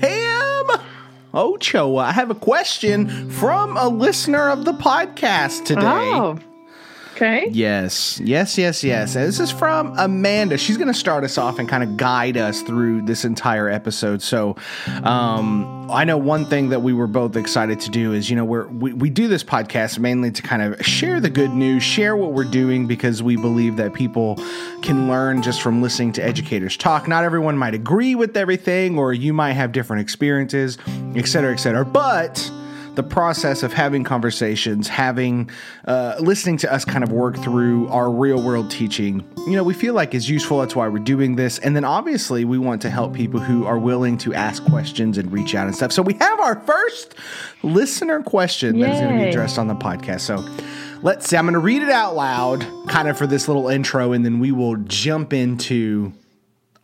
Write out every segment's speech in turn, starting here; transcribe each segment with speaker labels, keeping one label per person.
Speaker 1: Pam Ochoa. I have a question from a listener of the podcast today.
Speaker 2: Oh, okay.
Speaker 1: Yes, yes, yes, yes. And this is from Amanda. She's going to start us off and kind of guide us through this entire episode. So, um, I know one thing that we were both excited to do is, you know, we're, we, we do this podcast mainly to kind of share the good news, share what we're doing because we believe that people can learn just from listening to educators talk. Not everyone might agree with everything, or you might have different experiences, et cetera, et cetera. But, the process of having conversations, having, uh, listening to us kind of work through our real world teaching, you know, we feel like is useful. That's why we're doing this. And then obviously we want to help people who are willing to ask questions and reach out and stuff. So we have our first listener question that is going to be addressed on the podcast. So let's see, I'm going to read it out loud kind of for this little intro, and then we will jump into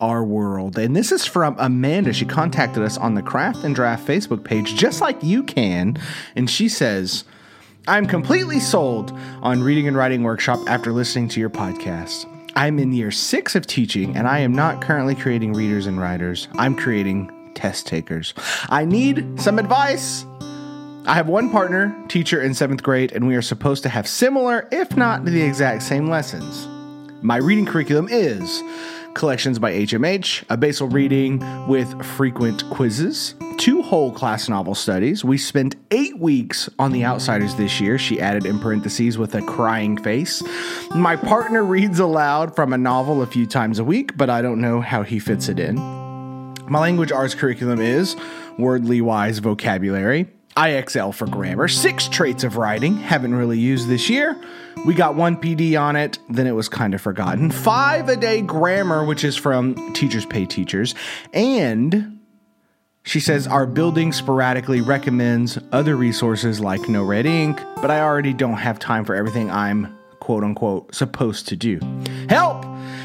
Speaker 1: our world. And this is from Amanda. She contacted us on the Craft and Draft Facebook page, just like you can. And she says, I'm completely sold on reading and writing workshop after listening to your podcast. I'm in year six of teaching, and I am not currently creating readers and writers. I'm creating test takers. I need some advice. I have one partner, teacher in seventh grade, and we are supposed to have similar, if not the exact same lessons. My reading curriculum is collections by HMH, a basal reading with frequent quizzes, two whole class novel studies. We spent eight weeks on The Outsiders this year, she added in parentheses with a crying face. My partner reads aloud from a novel a few times a week, but I don't know how he fits it in. My language arts curriculum is wordly wise vocabulary, IXL for grammar, six traits of writing, haven't really used this year. We got one PD on it, then it was kind of forgotten. Five a day grammar, which is from Teachers Pay Teachers. And she says our building sporadically recommends other resources like No Red Ink, but I already don't have time for everything I'm quote unquote supposed to do. Help!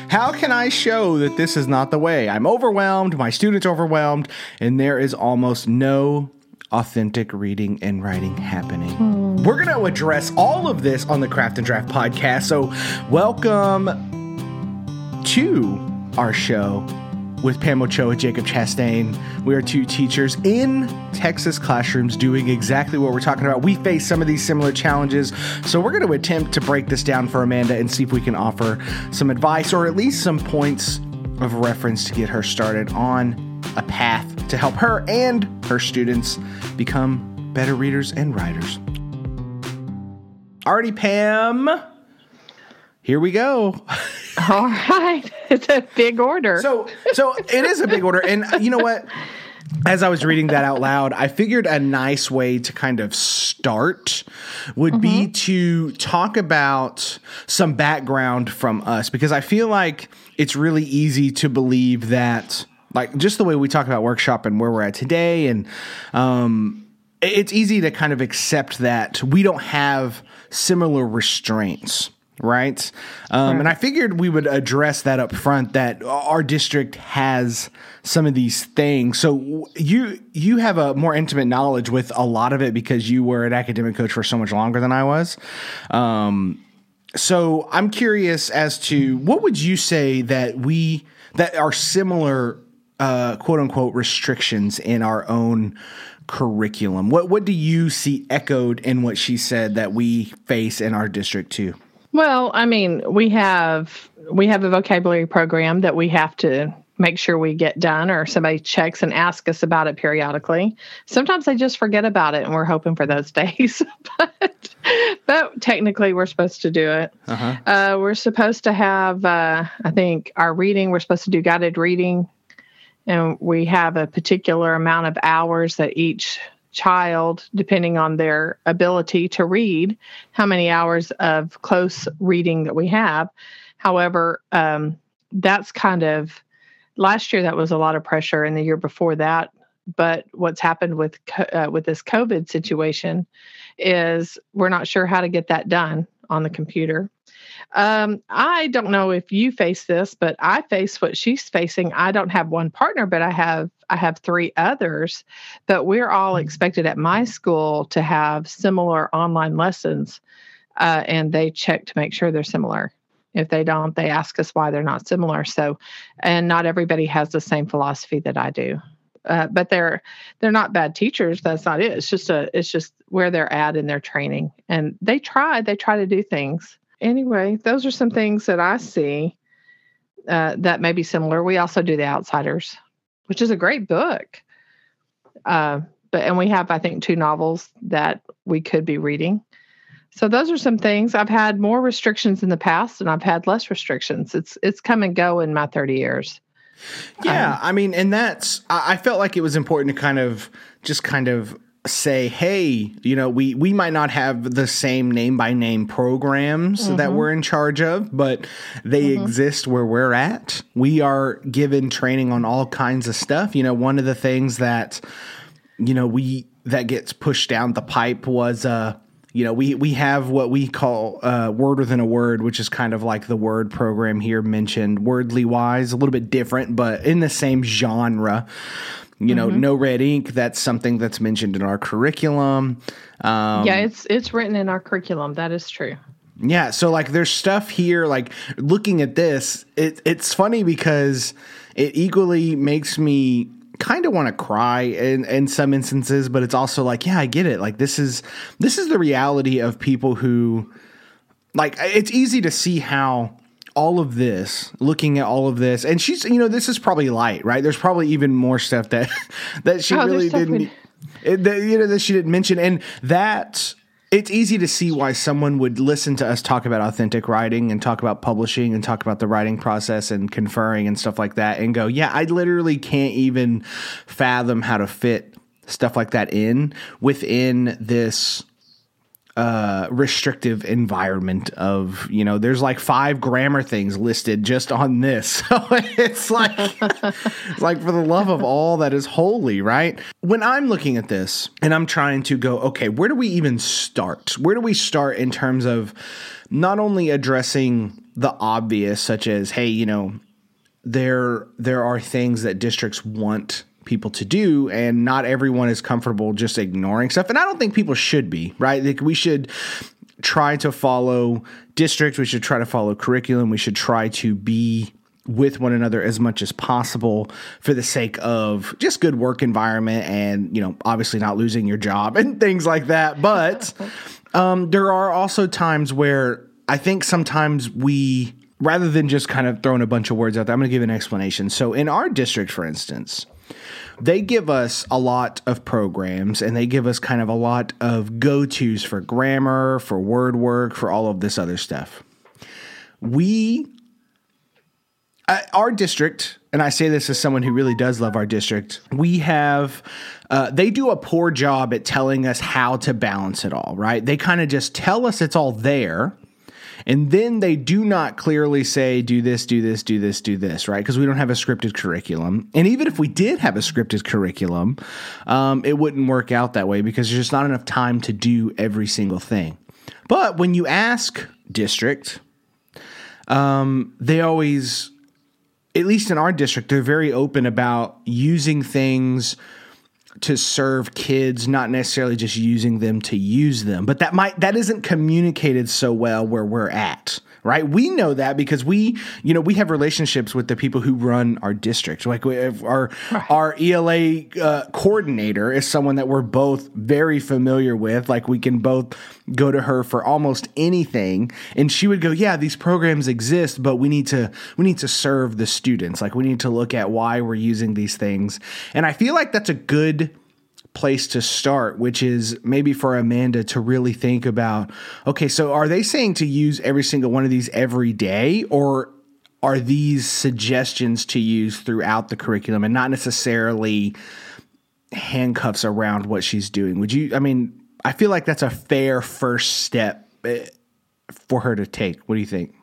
Speaker 1: How can I show that this is not the way? I'm overwhelmed, my students overwhelmed, and there is almost no authentic reading and writing happening. Hmm. We're going to address all of this on the Craft and Draft podcast. So, welcome to our show with Pam Ochoa, and Jacob Chastain. We are two teachers in Texas classrooms doing exactly what we're talking about. We face some of these similar challenges, so we're going to attempt to break this down for Amanda and see if we can offer some advice or at least some points of reference to get her started on a path to help her and her students become better readers and writers. Alrighty, Pam. Here we go.
Speaker 2: All right. It's a big order.
Speaker 1: So, so it is a big order, and you know what? As I was reading that out loud, I figured a nice way to kind of start would be mm-hmm. to talk about some background from us because I feel like it's really easy to believe that, like, just the way we talk about workshop and where we're at today, and um, it's easy to kind of accept that we don't have similar restraints right? Um, And I figured we would address that up front that our district has some of these things. So you you have a more intimate knowledge with a lot of it because you were an academic coach for so much longer than I was. Um, so I'm curious as to what would you say that we that are similar uh, quote unquote restrictions in our own curriculum. What what do you see echoed in what she said that we face in our district too?
Speaker 2: well, I mean, we have we have a vocabulary program that we have to make sure we get done or somebody checks and asks us about it periodically. Sometimes they just forget about it and we're hoping for those days. but but technically we're supposed to do it.
Speaker 1: Uh-huh.
Speaker 2: Uh, we're supposed to have uh, I think our reading, we're supposed to do guided reading and we have a particular amount of hours that each child depending on their ability to read how many hours of close reading that we have. However um, that's kind of last year that was a lot of pressure and the year before that. But what's happened with uh, with this covid situation is we're not sure how to get that done on the computer um, I don't know if you face this, but I face what she's facing. I don't have one partner, but I have I have three others. But we're all expected at my school to have similar online lessons, uh, and they check to make sure they're similar. If they don't, they ask us why they're not similar. So, and not everybody has the same philosophy that I do. uh, but they're they're not bad teachers. That's not it. It's just a it's just where they're at in their training, and they try they try to do things anyway. Those are some things that I see uh, that may be similar. We also do the Outsiders, which is a great book. Uh, but and we have I think two novels that we could be reading. So those are some things. I've had more restrictions in the past, and I've had less restrictions. It's it's come and go in my thirty years.
Speaker 1: Yeah, um, I mean, and that's I felt like it was important to kind of just kind of say, hey, you know, we we might not have the same name by name programs mm-hmm. that we're in charge of, but they mm-hmm. exist where we're at. We are given training on all kinds of stuff. You know, one of the things that you know we that gets pushed down the pipe was uh you know, we we have what we call uh, word within a word, which is kind of like the word program here mentioned, wordly wise, a little bit different, but in the same genre. You know, mm-hmm. no red ink. That's something that's mentioned in our curriculum.
Speaker 2: Um, yeah, it's it's written in our curriculum. That is true.
Speaker 1: Yeah, so like there's stuff here. Like looking at this, it it's funny because it equally makes me kind of want to cry in in some instances, but it's also like, yeah, I get it. Like this is this is the reality of people who like it's easy to see how all of this, looking at all of this, and she's, you know, this is probably light, right? There's probably even more stuff that that she oh, really didn't, it, that, you know, that she didn't mention, and that it's easy to see why someone would listen to us talk about authentic writing and talk about publishing and talk about the writing process and conferring and stuff like that, and go, yeah, I literally can't even fathom how to fit stuff like that in within this uh, restrictive environment of you know there's like five grammar things listed just on this. So it's like it's like for the love of all that is holy right? When i'm looking at this and i'm trying to go okay where do we even start? Where do we start in terms of not only addressing the obvious such as hey you know there there are things that districts want people to do and not everyone is comfortable just ignoring stuff and i don't think people should be right? Like we should try to follow district we should try to follow curriculum we should try to be with one another as much as possible for the sake of just good work environment and you know obviously not losing your job and things like that. But um, there are also times where i think sometimes we rather than just kind of throwing a bunch of words out there i'm going to give an explanation. So in our district for instance they give us a lot of programs and they give us kind of a lot of go tos for grammar, for word work, for all of this other stuff. We, our district, and I say this as someone who really does love our district, we have, uh, they do a poor job at telling us how to balance it all, right? They kind of just tell us it's all there and then they do not clearly say, do this, do this, do this, do this, right? Because we don't have a scripted curriculum. And even if we did have a scripted curriculum, um, it wouldn't work out that way because there's just not enough time to do every single thing. But when you ask district, um, they always, at least in our district, they're very open about using things to serve kids, not necessarily just using them to use them. But that might that isn't communicated so well where we're at right? We know that because we, you know, we have relationships with the people who run our district. Like our right. our ELA uh, coordinator is someone that we're both very familiar with. Like we can both go to her for almost anything, and she would go, "Yeah, these programs exist, but we need to we need to serve the students. Like we need to look at why we're using these things." And I feel like that's a good place to start, which is maybe for Amanda to really think about okay, so are they saying to use every single one of these every day, or are these suggestions to use throughout the curriculum and not necessarily handcuffs around what she's doing? Would you, I mean, I feel like that's a fair first step eh, for her to take. What do you think?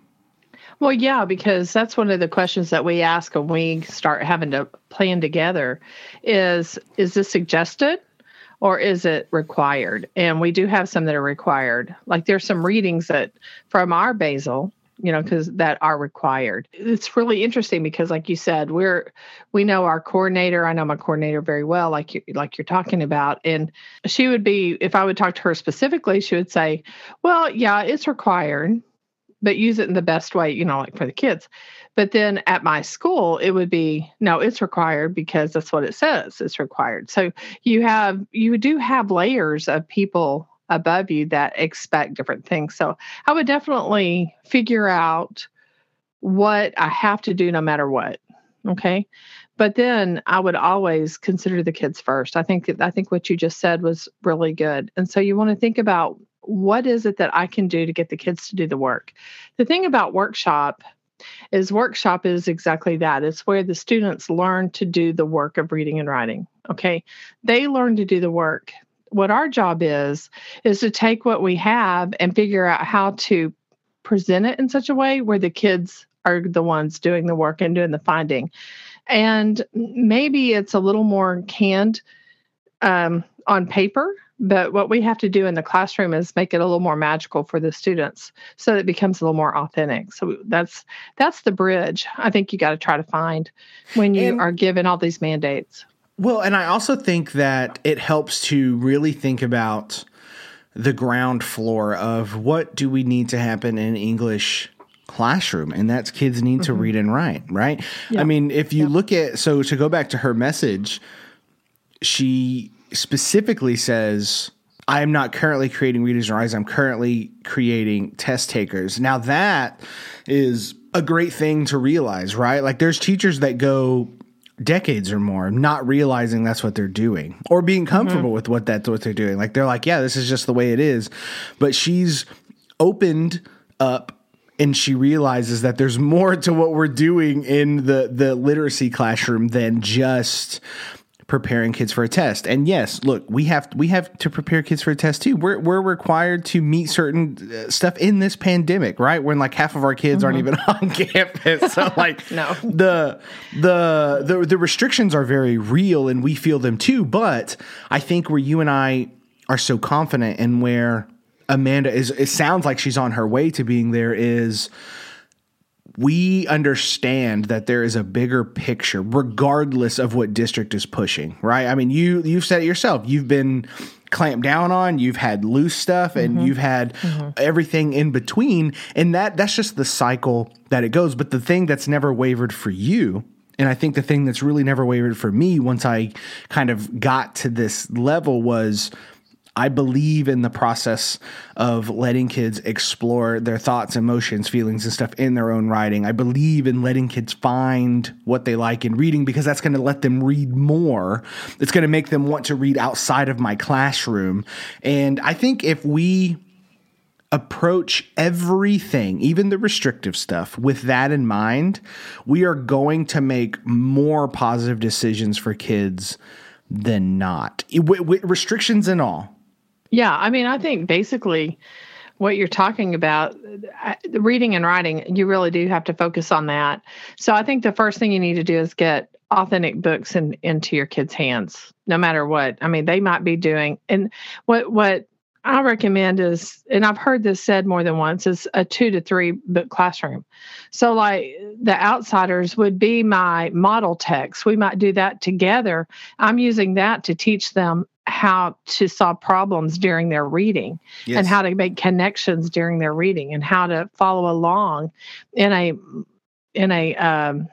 Speaker 2: Well, yeah, because that's one of the questions that we ask when we start having to plan together is is this suggested or is it required? And we do have some that are required. Like there's some readings that from our basal, you know, because that are required. It's really interesting because, like you said, we're we know our coordinator. I know my coordinator very well, like you like you're talking about, and she would be if I would talk to her specifically, she would say, "Well, yeah, it's required." But use it in the best way, you know, like for the kids. But then at my school, it would be no, it's required because that's what it says. It's required. So you have you do have layers of people above you that expect different things. So I would definitely figure out what I have to do no matter what. Okay. But then I would always consider the kids first. I think I think what you just said was really good. And so you want to think about what is it that I can do to get the kids to do the work. The thing about workshop is workshop is exactly that. It's where the students learn to do the work of reading and writing. Okay. They learn to do the work. What our job is is to take what we have and figure out how to present it in such a way where the kids are the ones doing the work and doing the finding. And maybe it's a little more canned um, on paper, but what we have to do in the classroom is make it a little more magical for the students so that it becomes a little more authentic. So that's that's the bridge I think you got to try to find when you and, are given all these mandates.
Speaker 1: Well, and I also think that it helps to really think about the ground floor of what do we need to happen in English classroom and that's kids need mm-hmm. to read and write right yeah. i mean if you yeah. look at so to go back to her message she specifically says i am not currently creating readers and writers i'm currently creating test takers. Now that is a great thing to realize right? Like there's teachers that go decades or more not realizing that's what they're doing or being comfortable mm-hmm. with what that's what they're doing. Like they're like yeah this is just the way it is. But she's opened up and she realizes that there's more to what we're doing in the the literacy classroom than just preparing kids for a test. And yes, look, we have we have to prepare kids for a test too. We're we're required to meet certain uh, stuff in this pandemic, right? When like half of our kids mm-hmm. aren't even on campus. So like
Speaker 2: no.
Speaker 1: the the the the restrictions are very real and we feel them too, but I think where you and I are so confident and where Amanda is it sounds like she's on her way to being there is we understand that there is a bigger picture regardless of what district is pushing right i mean you you've said it yourself you've been clamped down on you've had loose stuff and mm-hmm. you've had mm-hmm. everything in between and that that's just the cycle that it goes but the thing that's never wavered for you and I think the thing that's really never wavered for me once I kind of got to this level was I believe in the process of letting kids explore their thoughts, emotions, feelings, and stuff in their own writing. I believe in letting kids find what they like in reading because that's going to let them read more. It's going to make them want to read outside of my classroom. And I think if we approach everything, even the restrictive stuff, with that in mind, we are going to make more positive decisions for kids than not, with, restrictions and all.
Speaker 2: Yeah, I mean, I think basically what you're talking about, uh, reading and writing, you really do have to focus on that. So I think the first thing you need to do is get authentic books in, into your kids' hands, no matter what. I mean, they might be doing, and what what I recommend is, and I've heard this said more than once, is a two to three book classroom. So, like the outsiders would be my model text. We might do that together. I'm using that to teach them how to solve problems during their reading yes. and how to make connections during their reading and how to follow along in a in a um,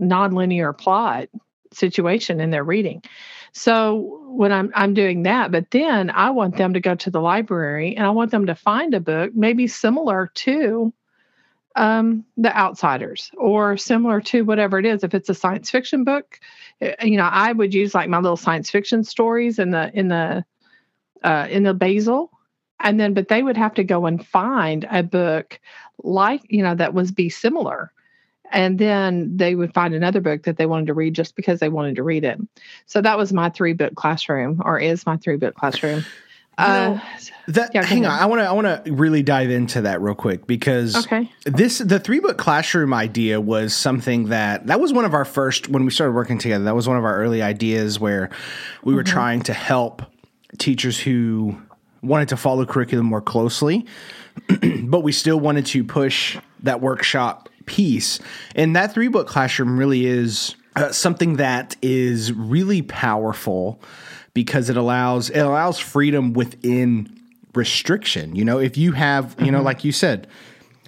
Speaker 2: nonlinear plot situation in their reading. So when I'm I'm doing that, but then I want them to go to the library and I want them to find a book maybe similar to um, the outsiders or similar to whatever it is if it's a science fiction book eh, you know i would use like my little science fiction stories in the in the uh, in the basal. And then but they would have to go and find a book like you know that was be similar. And then they would find another book that they wanted to read just because they wanted to read it. So that was my three book classroom or is my three book classroom
Speaker 1: uh, that yeah, hang on, I want to I want to really dive into that real quick because
Speaker 2: okay.
Speaker 1: this the three book classroom idea was something that that was one of our first when we started working together. That was one of our early ideas where we were mm-hmm. trying to help teachers who wanted to follow curriculum more closely, but we still wanted to push that workshop piece. And that three book classroom really is uh, something that is really powerful because it allows it allows freedom within restriction. You know, if you have, you mm-hmm. know, like you said,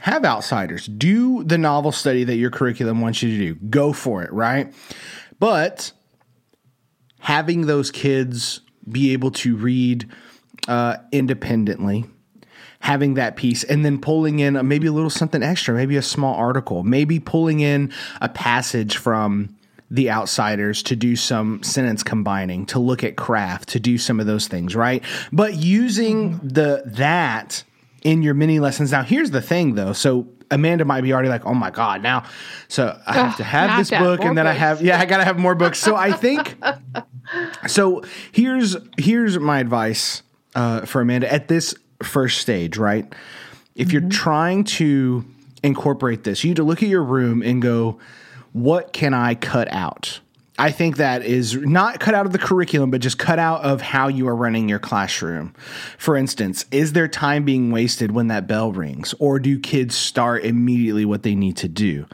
Speaker 1: have outsiders. Do the novel study that your curriculum wants you to do. Go for it, right? But having those kids be able to read uh, independently, having that piece, and then pulling in a, maybe a little something extra, maybe a small article, maybe pulling in a passage from the outsiders to do some sentence combining to look at craft to do some of those things right? But using the that in your mini lessons. Now here's the thing though. So amanda might be already like oh my god now so i have to have this book and then books. i have yeah i gotta have more books. So i think so here's here's my advice uh, for amanda at this first stage right? If mm-hmm. you're trying to incorporate this you need to look at your room and go what can I cut out? I think that is not cut out of the curriculum, but just cut out of how you are running your classroom. For instance, is there time being wasted when that bell rings, or do kids start immediately what they need to do?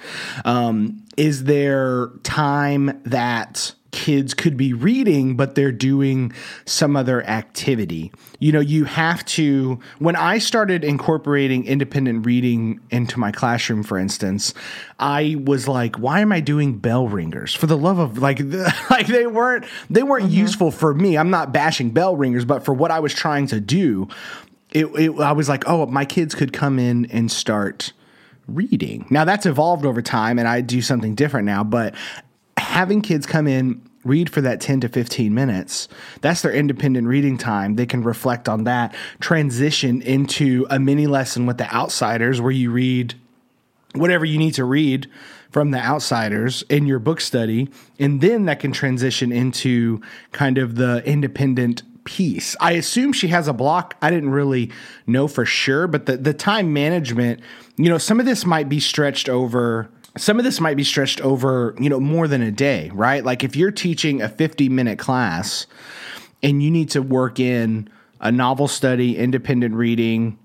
Speaker 1: Um, is there time that kids could be reading, but they're doing some other activity. You know, you have to, when I started incorporating independent reading into my classroom, for instance, I was like, why am I doing bell ringers? For the love of like, the, like they weren't, they weren't mm-hmm. useful for me. I'm not bashing bell ringers, but for what I was trying to do, it, it, I was like, oh, my kids could come in and start reading. Now that's evolved over time and I do something different now, but having kids come in read for that 10 to 15 minutes that's their independent reading time. They can reflect on that transition into a mini lesson with the outsiders where you read whatever you need to read from the outsiders in your book study and then that can transition into kind of the independent piece. I assume she has a block. I didn't really know for sure but the, the time management you know some of this might be stretched over some of this might be stretched over, you know, more than a day, right? Like if you're teaching a 50 minute class and you need to work in a novel study, independent reading,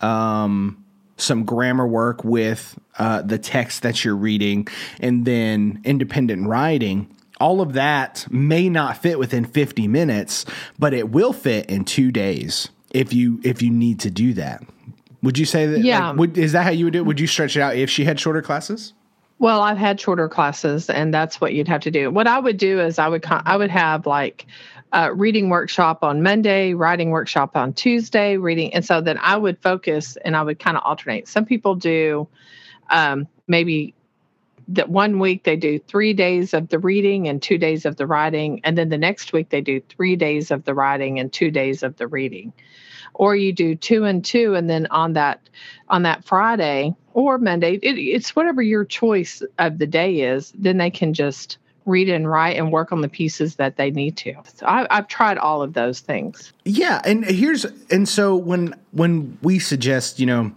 Speaker 1: um, some grammar work with uh, the text that you're reading, and then independent writing. All of that may not fit within 50 minutes, but it will fit in two days if you if you need to do that. Would you say that?
Speaker 2: Yeah.
Speaker 1: Like, would, is that how you would do it? Would you stretch it out if she had shorter classes?
Speaker 2: Well, I've had shorter classes, and that's what you'd have to do. What I would do is I would I would have like a reading workshop on Monday, writing workshop on Tuesday, reading, and so then I would focus and I would kind of alternate. Some people do um, maybe that one week they do three days of the reading and two days of the writing, and then the next week they do three days of the writing and two days of the reading or you do two and two and then on that on that friday or monday. It, it's whatever your choice of the day is then they can just read and write and work on the pieces that they need to. So I, i've tried all of those things.
Speaker 1: Yeah and here's and so when when we suggest you know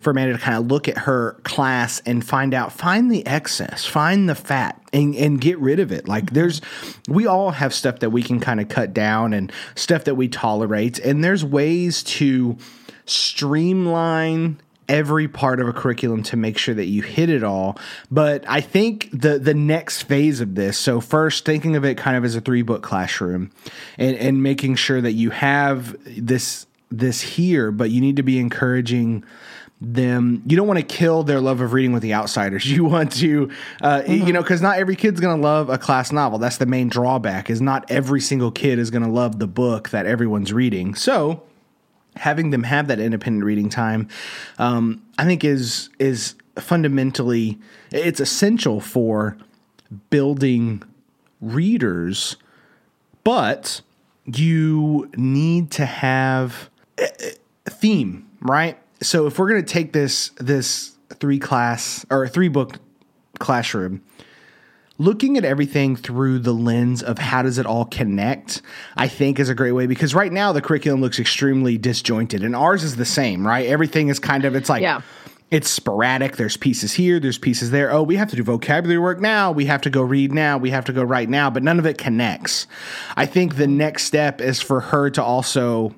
Speaker 1: for Amanda to kind of look at her class and find out, find the excess, find the fat, and, and get rid of it. Like there's, we all have stuff that we can kind of cut down and stuff that we tolerate, and there's ways to streamline every part of a curriculum to make sure that you hit it all. But I think the the next phase of this, so first thinking of it kind of as a three book classroom and, and making sure that you have this this here, but you need to be encouraging them you don't want to kill their love of reading with the outsiders you want to uh, mm-hmm. you know because not every kid's going to love a class novel that's the main drawback is not every single kid is going to love the book that everyone's reading so having them have that independent reading time um, i think is is fundamentally it's essential for building readers but you need to have a theme right? So if we're going to take this this three class or three book classroom looking at everything through the lens of how does it all connect i think is a great way because right now the curriculum looks extremely disjointed and ours is the same right? Everything is kind of it's like yeah. it's sporadic. There's pieces here there's pieces there. Oh we have to do vocabulary work now. We have to go read now. We have to go write now. But none of it connects. I think the next step is for her to also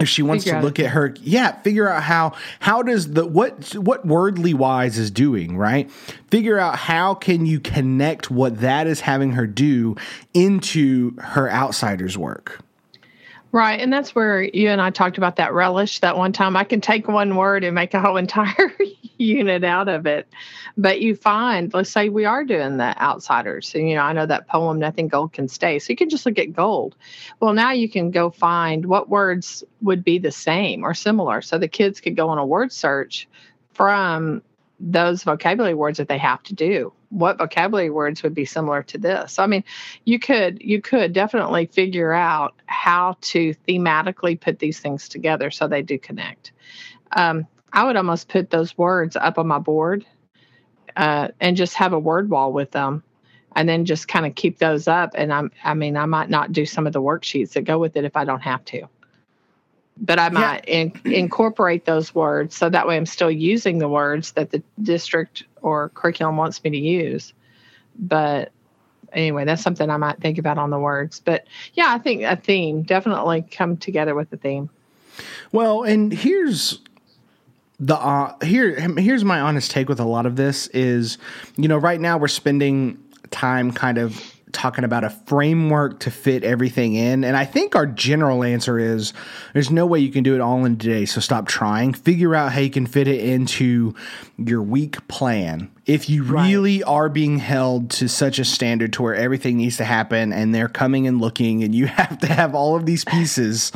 Speaker 1: if she wants figure to look at her yeah figure out how how does the what what wordly wise is doing right? Figure out how can you connect what that is having her do into her outsiders work
Speaker 2: Right. And that's where you and I talked about that relish that one time. I can take one word and make a whole entire unit out of it. But you find, let's say we are doing the outsiders. And, you know, I know that poem, Nothing Gold Can Stay. So you can just look at gold. Well, now you can go find what words would be the same or similar. So the kids could go on a word search from those vocabulary words that they have to do what vocabulary words would be similar to this so, i mean you could you could definitely figure out how to thematically put these things together so they do connect um, I would almost put those words up on my board uh, and just have a word wall with them and then just kind of keep those up. And I'm, I mean, I might not do some of the worksheets that go with it if I don't have to. But I might yeah. in, incorporate those words so that way I'm still using the words that the district or curriculum wants me to use. But anyway, that's something I might think about on the words. But yeah, I think a theme definitely come together with the theme.
Speaker 1: Well, and here's the uh, here here's my honest take with a lot of this is you know right now we're spending time kind of talking about a framework to fit everything in. And i think our general answer is there's no way you can do it all in a day. So stop trying. Figure out how you can fit it into your week plan. If you really are being held to such a standard to where everything needs to happen and they're coming and looking and you have to have all of these pieces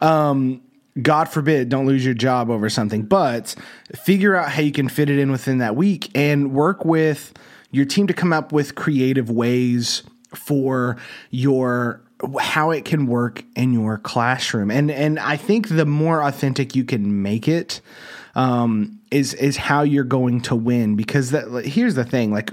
Speaker 1: um, God forbid, don't lose your job over something, but figure out how you can fit it in within that week and work with your team to come up with creative ways for your how it can work in your classroom. And and I think the more authentic you can make it um, is is how you're going to win because that here's the thing like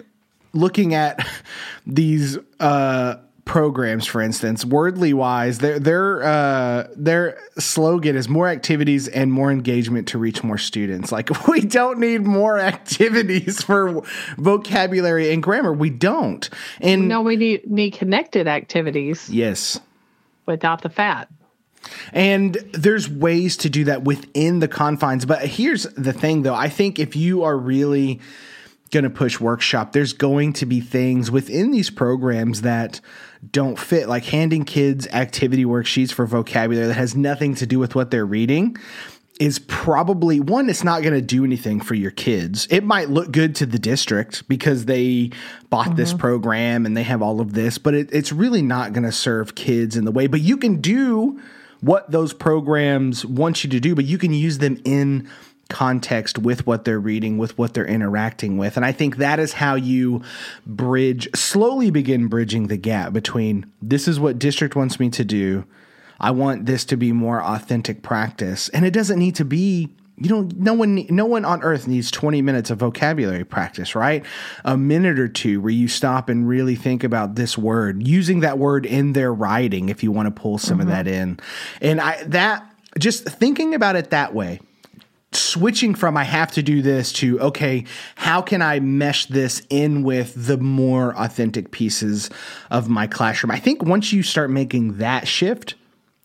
Speaker 1: looking at these uh programs, for instance, wordly wise, their their uh, their slogan is more activities and more engagement to reach more students. Like we don't need more activities for vocabulary and grammar. We don't. And
Speaker 2: no, we need need connected activities.
Speaker 1: Yes.
Speaker 2: Without the fat.
Speaker 1: And there's ways to do that within the confines. But here's the thing though. I think if you are really going to push workshop, there's going to be things within these programs that don't fit, like handing kids activity worksheets for vocabulary that has nothing to do with what they're reading is probably one it's not going to do anything for your kids. It might look good to the district because they bought mm-hmm. this program and they have all of this but it, it's really not going to serve kids in the way. But you can do what those programs want you to do but you can use them in context with what they're reading, with what they're interacting with. And I think that is how you bridge, slowly begin bridging the gap between this is what district wants me to do. I want this to be more authentic practice. And it doesn't need to be you know no one no one on earth needs 20 minutes of vocabulary practice right a minute or two where you stop and really think about this word using that word in their writing if you want to pull some mm-hmm. of that in and i that just thinking about it that way switching from I have to do this to okay, how can I mesh this in with the more authentic pieces of my classroom? I think once you start making that shift,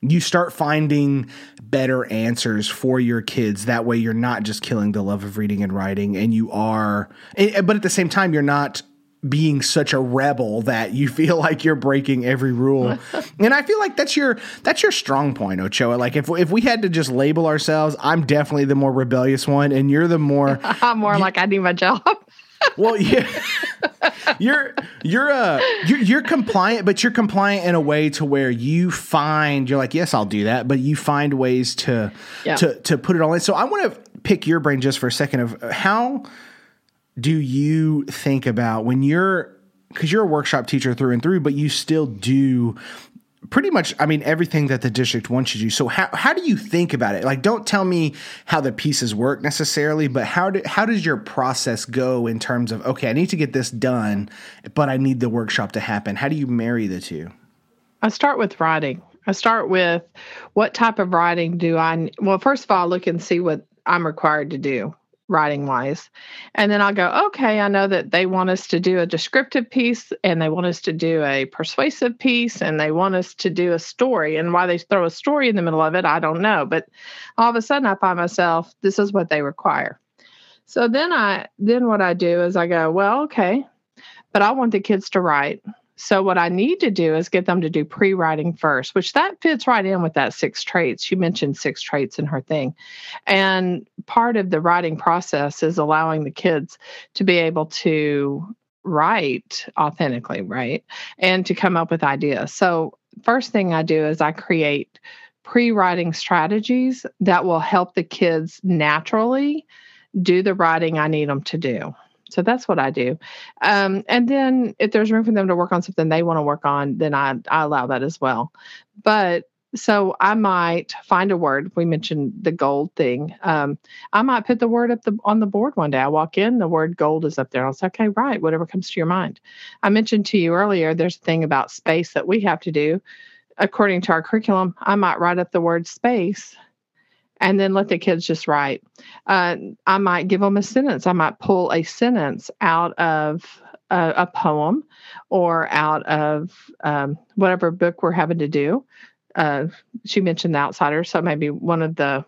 Speaker 1: you start finding better answers for your kids. That way, you're not just killing the love of reading and writing, and you are, eh, but at the same time, you're not being such a rebel that you feel like you're breaking every rule. and I feel like that's your that's your strong point, Ochoa. Like if if we had to just label ourselves, I'm definitely the more rebellious one and you're the more
Speaker 2: I'm more you, like I need my job.
Speaker 1: well, yeah. you're you're uh you're, you're compliant, but you're compliant in a way to where you find you're like, yes, I'll do that, but you find ways to yeah. to to put it all in. So I want to pick your brain just for a second of how do you think about when you're because you're a workshop teacher through and through, but you still do pretty much i mean everything that the district wants you to do. So how, how do you think about it? Like don't tell me how the pieces work necessarily but how do, how does your process go in terms of okay i need to get this done but i need the workshop to happen? How do you marry the two?
Speaker 2: I start with writing. I start with what type of writing do i well first of all look and see what i'm required to do writing wise. And then I'll go, okay, I know that they want us to do a descriptive piece and they want us to do a persuasive piece and they want us to do a story. And why they throw a story in the middle of it, I don't know. But all of a sudden I find myself, this is what they require. So then I then what I do is I go, well, okay, but I want the kids to write. So what I need to do is get them to do pre-writing first, which that fits right in with that six traits. She mentioned six traits in her thing. And part of the writing process is allowing the kids to be able to write authentically, right? And to come up with ideas. So first thing I do is I create pre-writing strategies that will help the kids naturally do the writing I need them to do. So that's what I do. Um, and then if there's room for them to work on something they want to work on, then I, I allow that as well. But so I might find a word. We mentioned the gold thing. Um, I might put the word up the, on the board one day. I walk in, the word gold is up there. I'll say, okay, right, whatever comes to your mind. I mentioned to you earlier, there's a thing about space that we have to do. According to our curriculum, I might write up the word space and then let the kids just write. Uh, I might give them a sentence. I might pull a sentence out of a, a poem or out of um, whatever book we're having to do. Uh, she mentioned The Outsider, so maybe one of the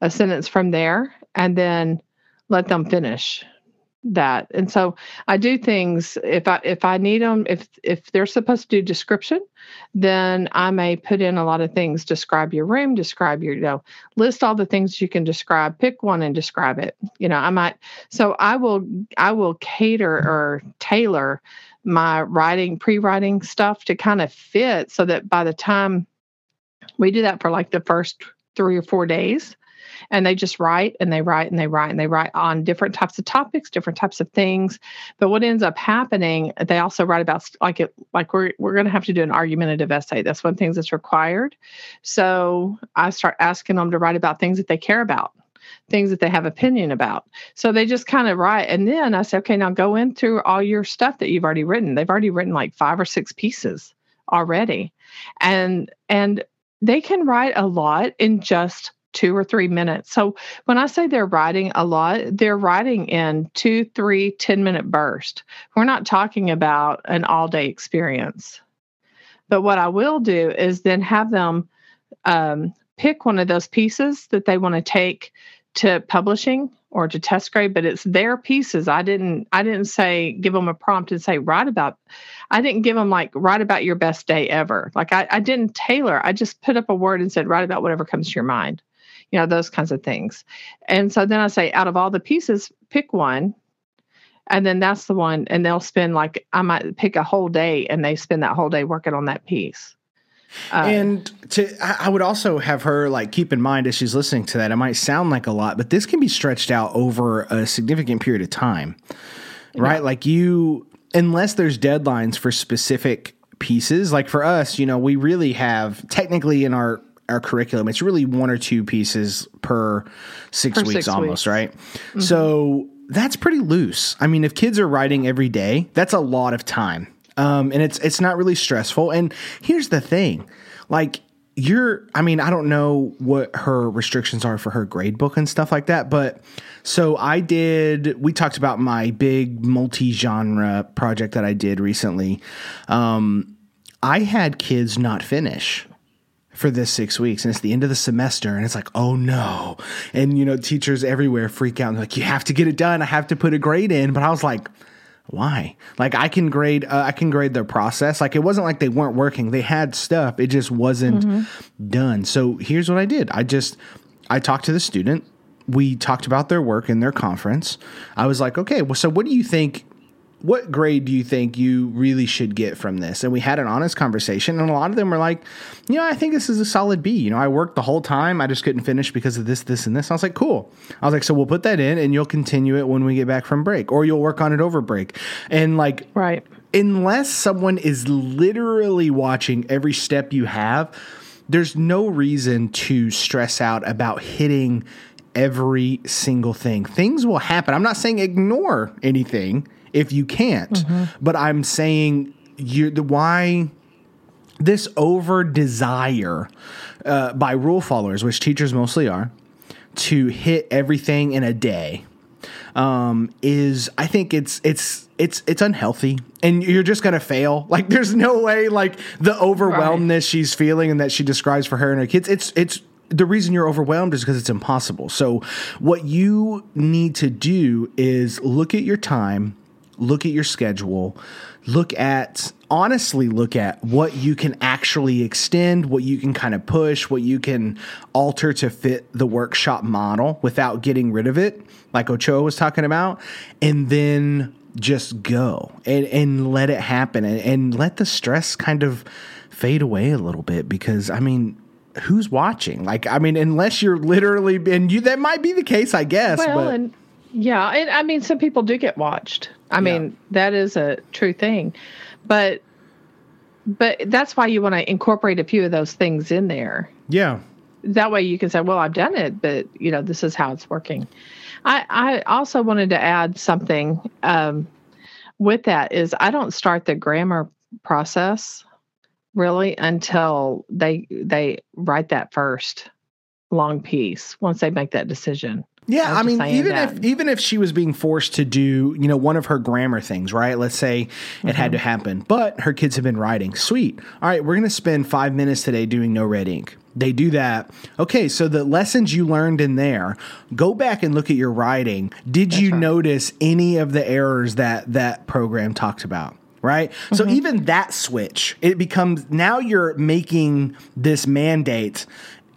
Speaker 2: a sentence from there, and then let them finish that. And so I do things if I if I need them if if they're supposed to do description, then I may put in a lot of things. Describe your room, describe your you know list all the things you can describe. Pick one and describe it. You know I might so I will I will cater or tailor my writing pre-writing stuff to kind of fit so that by the time we do that for like the first three or four days and they just write and they write and they write and they write on different types of topics, different types of things. But what ends up happening, they also write about like it like we're we're going to have to do an argumentative essay. That's one thing that's required. So I start asking them to write about things that they care about things that they have opinion about. So they just kind of write. And then I say, okay, now go in through all your stuff that you've already written. They've already written like five or six pieces already. And and they can write a lot in just two or three minutes. So when I say they're writing a lot, they're writing in two, three, 10 minute bursts. We're not talking about an all day experience. But what I will do is then have them um, pick one of those pieces that they want to take to publishing or to test grade but it's their pieces i didn't i didn't say give them a prompt and say write about i didn't give them like write about your best day ever like I, I didn't tailor i just put up a word and said write about whatever comes to your mind you know, those kinds of things. And so then I say, out of all the pieces, pick one. And then that's the one. And they'll spend like, I might pick a whole day and they spend that whole day working on that piece.
Speaker 1: Uh, and to, I would also have her like keep in mind as she's listening to that, it might sound like a lot, but this can be stretched out over a significant period of time, right? Yeah. Like you, unless there's deadlines for specific pieces, like for us, you know, we really have technically in our our curriculum, it's really one or two pieces per six per weeks six almost, weeks. right? Mm-hmm. So that's pretty loose. I mean, if kids are writing every day, that's a lot of time. Um, and it's it's not really stressful. And here's the thing. Like you're I mean, I don't know what her restrictions are for her grade book and stuff like that, but so I did we talked about my big multi-genre project that I did recently. Um, I had kids not finish for this six weeks and it's the end of the semester and it's like oh no. And you know teachers everywhere freak out and like you have to get it done. I have to put a grade in. But i was like why? Like i can grade uh, i can grade their process. Like it wasn't like they weren't working. They had stuff. It just wasn't mm-hmm. done. So here's what i did. I just i talked to the student. We talked about their work in their conference. I was like okay well so what do you think what grade do you think you really should get from this? And we had an honest conversation, and a lot of them were like, you know, I think this is a solid B. You know, I worked the whole time, I just couldn't finish because of this, this, and this. I was like, cool. I was like, so we'll put that in, and you'll continue it when we get back from break, or you'll work on it over break. And like,
Speaker 2: right,
Speaker 1: unless someone is literally watching every step you have, there's no reason to stress out about hitting every single thing. Things will happen. I'm not saying ignore anything if you can't. Mm-hmm. But I'm saying you the why this over desire uh, by rule followers, which teachers mostly are, to hit everything in a day um, is I think it's it's it's it's unhealthy and you're just gonna fail. Like there's no way like the overwhelmedness right. she's feeling and that she describes for her and her kids. It's it's the reason you're overwhelmed is because it's impossible. So what you need to do is look at your time look at your schedule, look at honestly look at what you can actually extend, what you can kind of push, what you can alter to fit the workshop model without getting rid of it, like Ochoa was talking about, and then just go and, and let it happen and, and let the stress kind of fade away a little bit because I mean who's watching? Like, I mean, unless you're literally, and you, that might be the case, I guess.
Speaker 2: Well,
Speaker 1: but.
Speaker 2: and yeah, and I mean, some people do get watched. I mean, that is a true thing, but but that's why you want to incorporate a few of those things in there.
Speaker 1: Yeah.
Speaker 2: That way you can say, well, I've done it, but you know, this is how it's working. I, I also wanted to add something um, with that is I don't start the grammar process really until they they write that first long piece once they make that decision.
Speaker 1: Yeah, I,
Speaker 2: I
Speaker 1: mean, even
Speaker 2: that.
Speaker 1: if even if she was being forced to do, you know, one of her grammar things, right? Let's say it had mm-hmm. to happen, but her kids have been writing. Sweet. All right, we're going to spend five minutes today doing NoRedInk. They do that. Okay, so the lessons you learned in there, go back and look at your writing. Did you
Speaker 2: right.
Speaker 1: notice any of the errors that that program talked about? Right. So mm-hmm. even that switch, it becomes now you're making this mandate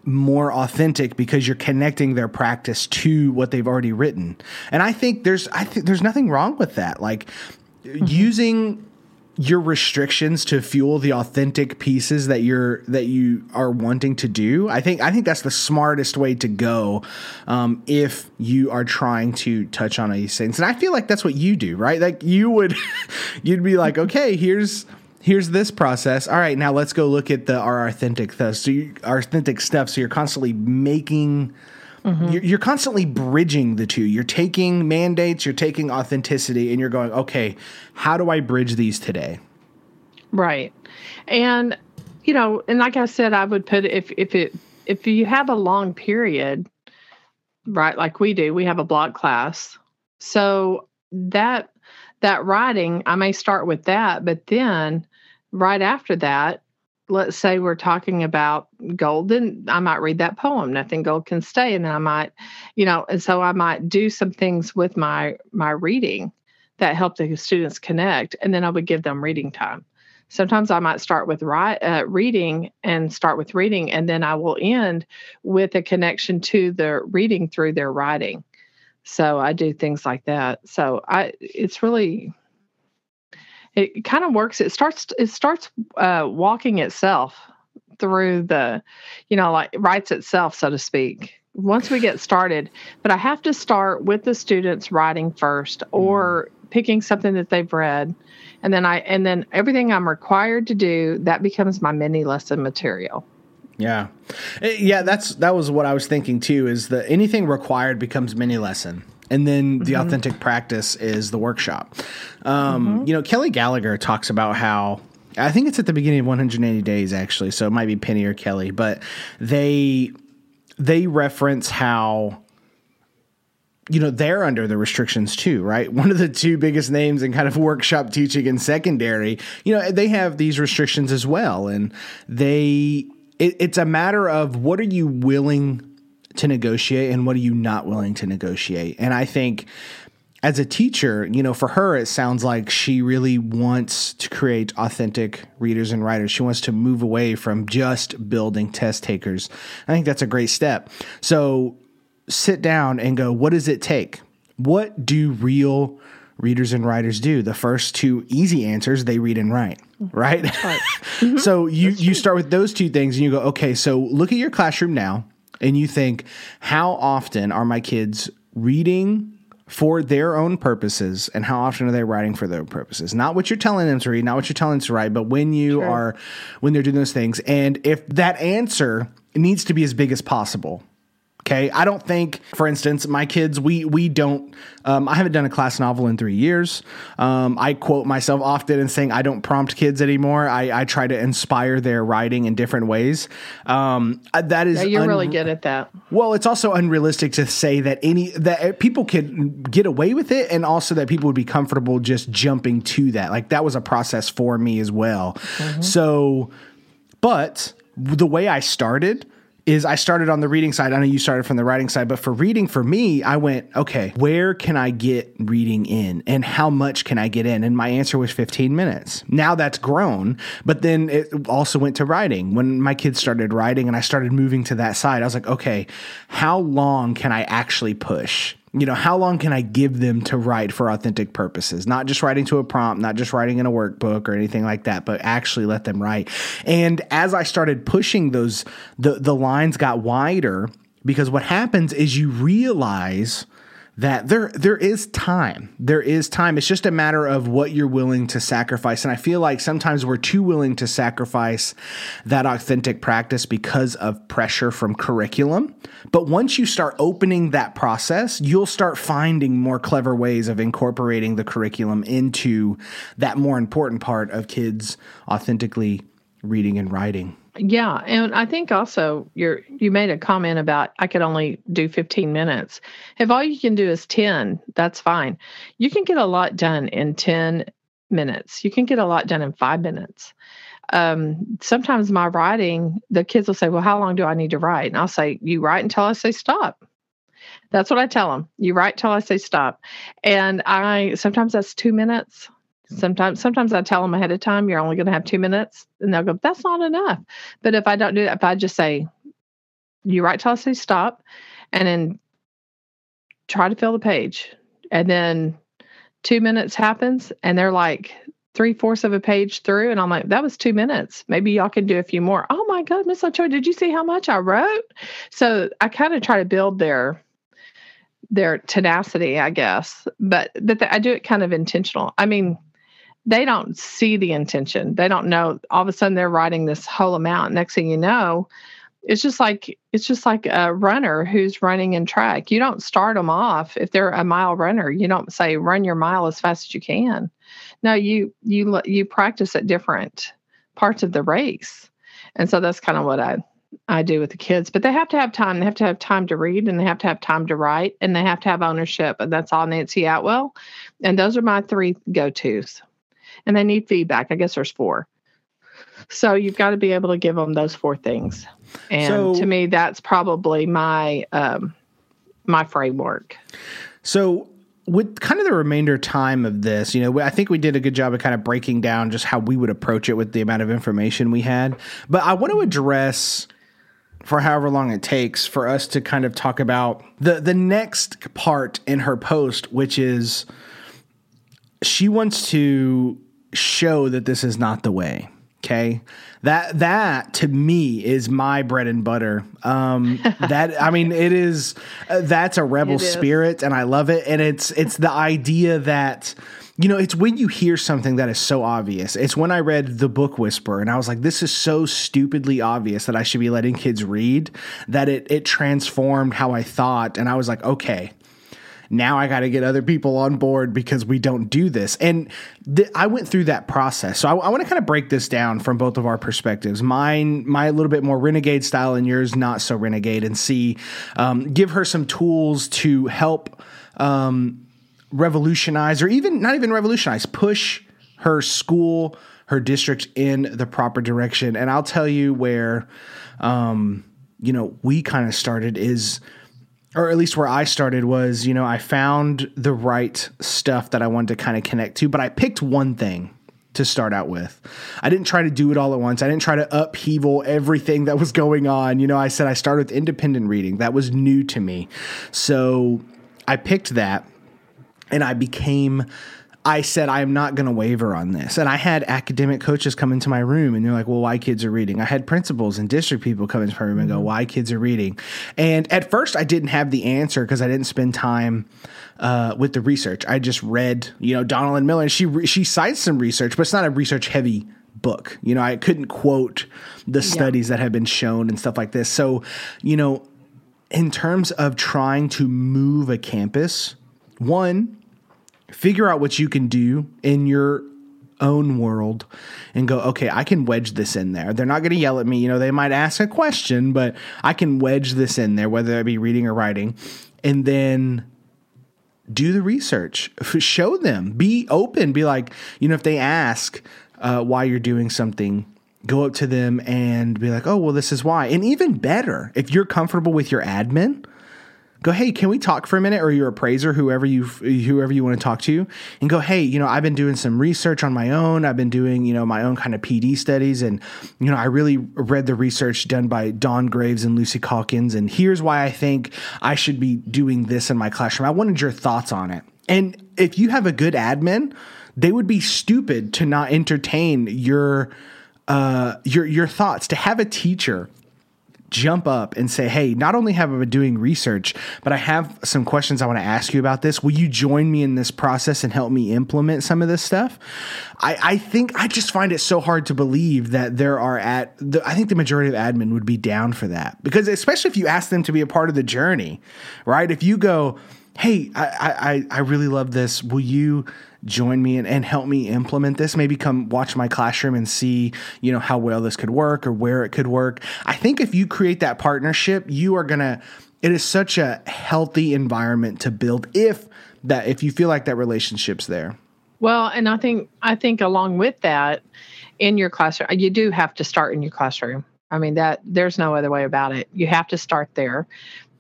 Speaker 1: more authentic because you're connecting their practice to what they've already written. And I think there's I think there's nothing wrong with that. Like using your restrictions to fuel the authentic pieces that you're that you are wanting to do. I think I think that's the smartest way to go um, if you are trying to touch on these things. And I feel like that's what you do, right? Like you would you'd be like, okay, here's here's this process. All right, now let's go look at the our authentic stuff. So you, our authentic stuff. So you're constantly making. Mm-hmm. You're, you're constantly bridging the two. You're taking mandates, you're taking authenticity, and you're going, okay, how do I bridge these today?
Speaker 2: Right. And you know, and like I said, I would put if if it if you have a long period, right, like we do, we have a block class. So that that writing, I may start with that, but then right after that, let's say we're talking about gold, then I might read that poem, Nothing Gold Can Stay. And then I might, you know, and so I might do some things with my my reading that help the students connect. And then I would give them reading time sometimes I might start with ri- uh, reading and start with reading, and then I will end with a connection to the reading through their writing. So I do things like that. So I, it's really, it kind of works. It starts, it starts uh, walking itself through the, you know, like writes itself, so to speak. Once we get started, but I have to start with the students writing first or picking something that they've read and then I and then everything I'm required to do that becomes my mini lesson material.
Speaker 1: Yeah, Eh, yeah. That's that was what I was thinking too. Is that anything required becomes mini lesson, and then the authentic practice is the workshop. Um, You know, Kelly Gallagher talks about how. I think it's at the beginning of 180 days actually, so it might be Penny or Kelly, but they they reference how you know they're under the restrictions too right one of the two biggest names in kind of workshop teaching in secondary you know they have these restrictions as well and they it, it's a matter of what are you willing to negotiate and what are you not willing to negotiate and i think as a teacher, you know, for her, it sounds like she really wants to create authentic readers and writers. She wants to move away from just building test takers. I think that's a great step. So sit down and go, what does it take? What do real readers and writers do? The first two easy answers, they read and write, right? Mm-hmm. so you you start with those two things and you go, okay, so look at your classroom now and you think, how often are my kids reading for their own purposes and how often are they writing for their own purposes? Not what you're telling them to read not what you're telling them to write but when you are when they're doing those things. And if that answer needs to be as big as possible Okay, I don't think, for instance, my kids we we don't. Um, I haven't done a class novel in three years. Um, I quote myself often in saying I don't prompt kids anymore. I, I try to inspire their writing in different ways. Um, uh, that is
Speaker 2: Yeah, you're
Speaker 1: un-
Speaker 2: really good at that.
Speaker 1: well, it's also unrealistic to say that any that people could get away with it, and also that people would be comfortable just jumping to that. Like that was a process for me as well. So, but the way I started is I started on the reading side. I know you started from the writing side, but for reading for me, I went, okay, where can I get reading in and how much can I get in? And my answer was 15 minutes. Now that's grown, but then it also went to writing. When my kids started writing and I started moving to that side, I was like, okay, how long can I actually push? You know, how long can I give them to write for authentic purposes? Not just writing to a prompt, not just writing in a workbook or anything like that, but actually let them write. And as I started pushing those, the, the lines got wider because what happens is you realize that there there is time. There is time. It's just a matter of what you're willing to sacrifice. And I feel like sometimes we're too willing to sacrifice that authentic practice because of pressure from curriculum. But once you start opening that process, you'll start finding more clever ways of incorporating the curriculum into that more important part of kids authentically reading and writing.
Speaker 2: Yeah, and I think also you you made a comment about I could only do 15 minutes. If all you can do is 10, that's fine. You can get a lot done in 10 minutes. You can get a lot done in 5 minutes. Um, sometimes my writing, the kids will say, "Well, how long do I need to write?" And I'll say, "You write until I say stop." That's what I tell them. You write till I say stop. And I sometimes that's 2 minutes Sometimes, sometimes I tell them ahead of time, you're only going to have two minutes, and they'll go, "That's not enough." But if I don't do that, if I just say, "You write till I say stop," and then try to fill the page, and then two minutes happens, and they're like three fourths of a page through, and I'm like, "That was two minutes. Maybe y'all can do a few more." Oh my God, Miss Ochoa, did you see how much I wrote? So I kind of try to build their their tenacity, I guess. But but the, I do it kind of intentional. I mean they don't see the intention. They don't know. All of a sudden, they're writing this whole amount. Next thing you know, it's just like it's just like a runner who's running in track. You don't start them off if they're a mile runner. You don't say run your mile as fast as you can. No, you you you practice at different parts of the race, and so that's kind of what I I do with the kids. But they have to have time. They have to have time to read, and they have to have time to write, and they have to have ownership. And that's all Nancy Atwell. And those are my three go tos and they need feedback. I guess there's four. So you've got to be able to give them those four things. And so, to me, that's probably my um, my framework.
Speaker 1: So with kind of the remainder time of this, you know, I think we did a good job of kind of breaking down just how we would approach it with the amount of information we had. But I want to address for however long it takes for us to kind of talk about the the next part in her post, which is she wants to show that this is not the way. Okay. That that to me is my bread and butter. Um that I mean it is uh, that's a rebel spirit and I love it and it's it's the idea that you know, it's when you hear something that is so obvious. It's when I read The Book Whisperer and I was like, this is so stupidly obvious that I should be letting kids read that it it transformed how I thought and I was like, okay, now I got to get other people on board because we don't do this. And th- I went through that process. So I, I want to kind of break this down from both of our perspectives. Mine, my little bit more renegade style, and yours not so renegade, and see, um, give her some tools to help um, revolutionize, or even not even revolutionize, push her school, her district in the proper direction. And I'll tell you where, um, you know, we kind of started is or at least where I started was, you know, I found the right stuff that I wanted to kind of connect to, but I picked one thing to start out with. I didn't try to do it all at once. I didn't try to upheaval everything that was going on. You know, I said I started with independent reading. That was new to me. So I picked that and I became I said I am not going to waver on this. And I had academic coaches come into my room and they're like, "Well, why kids are reading?" I had principals and district people come into my room and go, mm-hmm. "Why kids are reading?" And at first, I didn't have the answer because I didn't spend time uh, with the research. I just read, you know, Donalyn Miller. And she she cites some research, but it's not a research heavy book. You know, I couldn't quote the studies yeah. that have been shown and stuff like this. So, you know, in terms of trying to move a campus, one figure out what you can do in your own world and go, okay, I can wedge this in there. They're not going to yell at me. You know, they might ask a question, but I can wedge this in there, whether it be reading or writing. And then do the research, show them, be open, be like, you know, if they ask uh, why you're doing something, go up to them and be like, oh, well, this is why. And even better, if you're comfortable with your admin, go, hey, can we talk for a minute? Or your appraiser, whoever you whoever you want to talk to, and go, hey, you know, I've been doing some research on my own. I've been doing, you know, my own kind of PD studies, and you know, I really read the research done by Don Graves and Lucy Calkins, and here's why I think I should be doing this in my classroom. I wanted your thoughts on it. And if you have a good admin, they would be stupid to not entertain your uh, your your thoughts. To have a teacher jump up and say, Hey, not only have I been doing research, but I have some questions I want to ask you about this. Will you join me in this process and help me implement some of this stuff? I, I think I just find it so hard to believe that there are at the, I think the majority of admin would be down for that because especially if you ask them to be a part of the journey, right? If you go, Hey, I, I, I really love this. Will you join me and, and help me implement this maybe come watch my classroom and see you know how well this could work or where it could work i think if you create that partnership you are gonna it is such a healthy environment to build if that if you feel like that relationship's there
Speaker 2: well and i think i think along with that in your classroom you do have to start in your classroom I mean that there's no other way about it. You have to start there.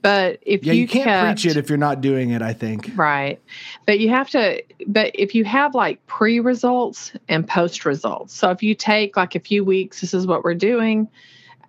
Speaker 2: But if
Speaker 1: yeah,
Speaker 2: you,
Speaker 1: you can't
Speaker 2: kept,
Speaker 1: preach it if you're not doing it. I think
Speaker 2: right. But you have to. But if you have like pre results and post results, so if you take like a few weeks, this is what we're doing,